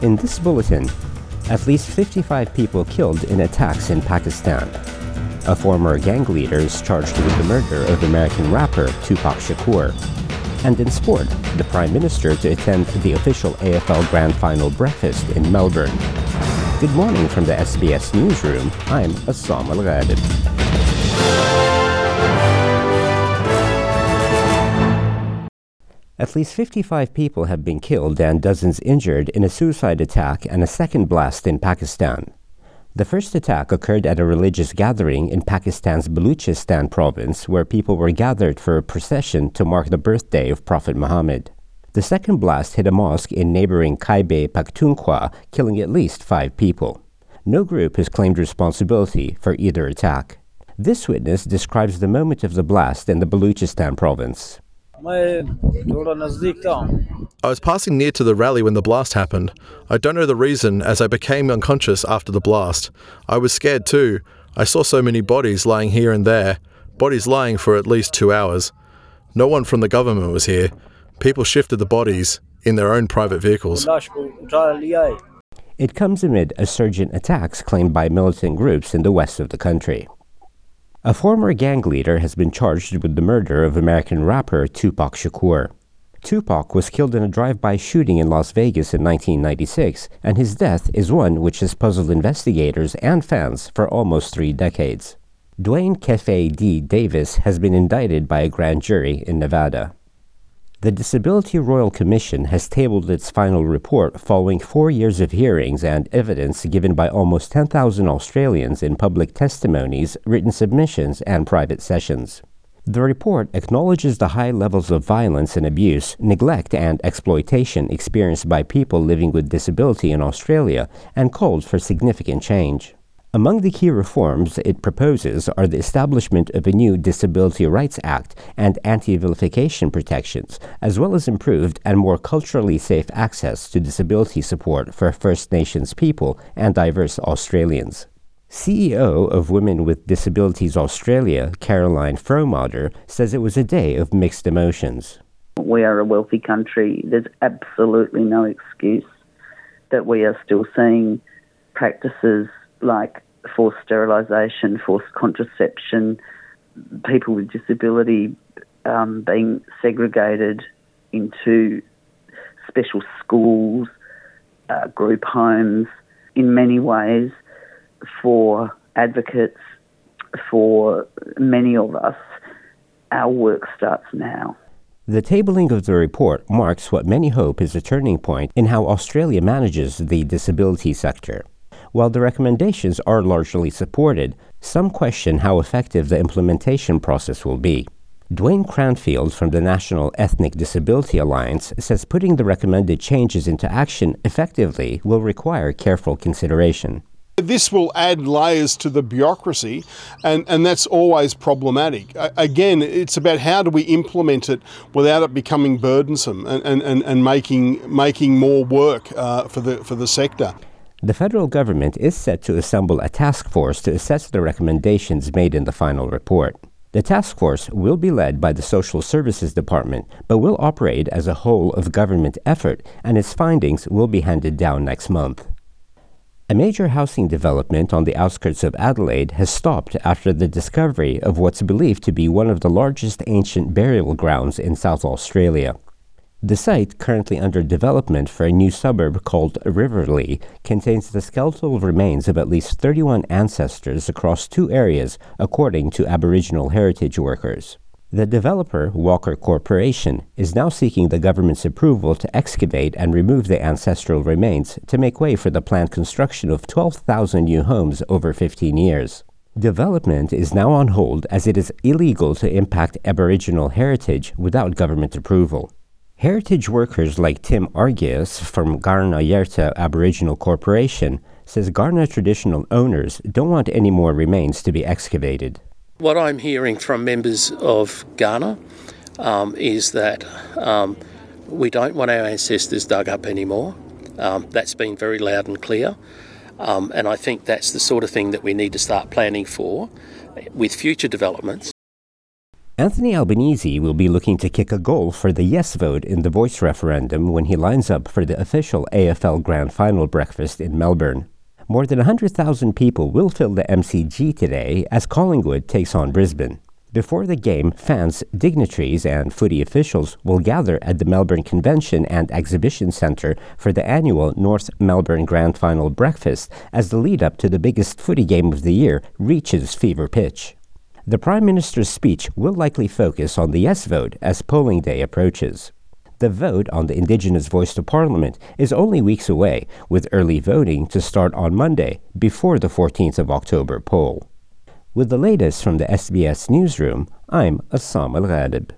In this bulletin, at least 55 people killed in attacks in Pakistan. A former gang leader is charged with the murder of American rapper Tupac Shakur. And in sport, the Prime Minister to attend the official AFL Grand Final breakfast in Melbourne. Good morning from the SBS Newsroom. I'm Essam Al At least 55 people have been killed and dozens injured in a suicide attack and a second blast in Pakistan. The first attack occurred at a religious gathering in Pakistan's Baluchistan province where people were gathered for a procession to mark the birthday of Prophet Muhammad. The second blast hit a mosque in neighboring Khyber Pakhtunkhwa, killing at least five people. No group has claimed responsibility for either attack. This witness describes the moment of the blast in the Baluchistan province. I was passing near to the rally when the blast happened. I don't know the reason, as I became unconscious after the blast. I was scared too. I saw so many bodies lying here and there, bodies lying for at least two hours. No one from the government was here. People shifted the bodies in their own private vehicles. It comes amid a surge in attacks claimed by militant groups in the west of the country. A former gang leader has been charged with the murder of American rapper Tupac Shakur. Tupac was killed in a drive-by shooting in Las Vegas in 1996, and his death is one which has puzzled investigators and fans for almost three decades. Duane Keffe D. Davis has been indicted by a grand jury in Nevada. The Disability Royal Commission has tabled its final report following four years of hearings and evidence given by almost 10,000 Australians in public testimonies, written submissions, and private sessions. The report acknowledges the high levels of violence and abuse, neglect, and exploitation experienced by people living with disability in Australia and calls for significant change. Among the key reforms it proposes are the establishment of a new Disability Rights Act and anti vilification protections, as well as improved and more culturally safe access to disability support for First Nations people and diverse Australians. CEO of Women with Disabilities Australia, Carolyn Frohmader, says it was a day of mixed emotions. We are a wealthy country. There's absolutely no excuse that we are still seeing practices like forced sterilisation, forced contraception, people with disability um, being segregated into special schools, uh, group homes, in many ways, for advocates, for many of us, our work starts now. The tabling of the report marks what many hope is a turning point in how Australia manages the disability sector. While the recommendations are largely supported, some question how effective the implementation process will be. Dwayne Cranfield from the National Ethnic Disability Alliance says putting the recommended changes into action effectively will require careful consideration. This will add layers to the bureaucracy, and, and that's always problematic. Again, it's about how do we implement it without it becoming burdensome and, and, and making, making more work uh, for, the, for the sector. The federal government is set to assemble a task force to assess the recommendations made in the final report. The task force will be led by the Social Services Department, but will operate as a whole of government effort, and its findings will be handed down next month. A major housing development on the outskirts of Adelaide has stopped after the discovery of what's believed to be one of the largest ancient burial grounds in South Australia. The site, currently under development for a new suburb called Riverlea, contains the skeletal remains of at least 31 ancestors across two areas, according to Aboriginal heritage workers. The developer, Walker Corporation, is now seeking the government's approval to excavate and remove the ancestral remains to make way for the planned construction of 12,000 new homes over 15 years. Development is now on hold as it is illegal to impact Aboriginal heritage without government approval. Heritage workers like Tim Agius from Kaurna Yerta Aboriginal Corporation says Kaurna traditional owners don't want any more remains to be excavated. What I'm hearing from members of Kaurna um, is that um, we don't want our ancestors dug up anymore. Um, that's been very loud and clear. Um, and I think that's the sort of thing that we need to start planning for with future developments Anthony Albanese will be looking to kick a goal for the yes vote in the voice referendum when he lines up for the official AFL Grand Final breakfast in Melbourne. More than 100,000 people will fill the MCG today as Collingwood takes on Brisbane. Before the game, fans, dignitaries, and footy officials will gather at the Melbourne Convention and Exhibition Centre for the annual North Melbourne Grand Final breakfast as the lead up to the biggest footy game of the year reaches fever pitch. The Prime Minister's speech will likely focus on the yes vote as polling day approaches. The vote on the Indigenous voice to Parliament is only weeks away, with early voting to start on Monday before the 14th of October poll. With the latest from the SBS newsroom, I'm Essam Al Ghalib.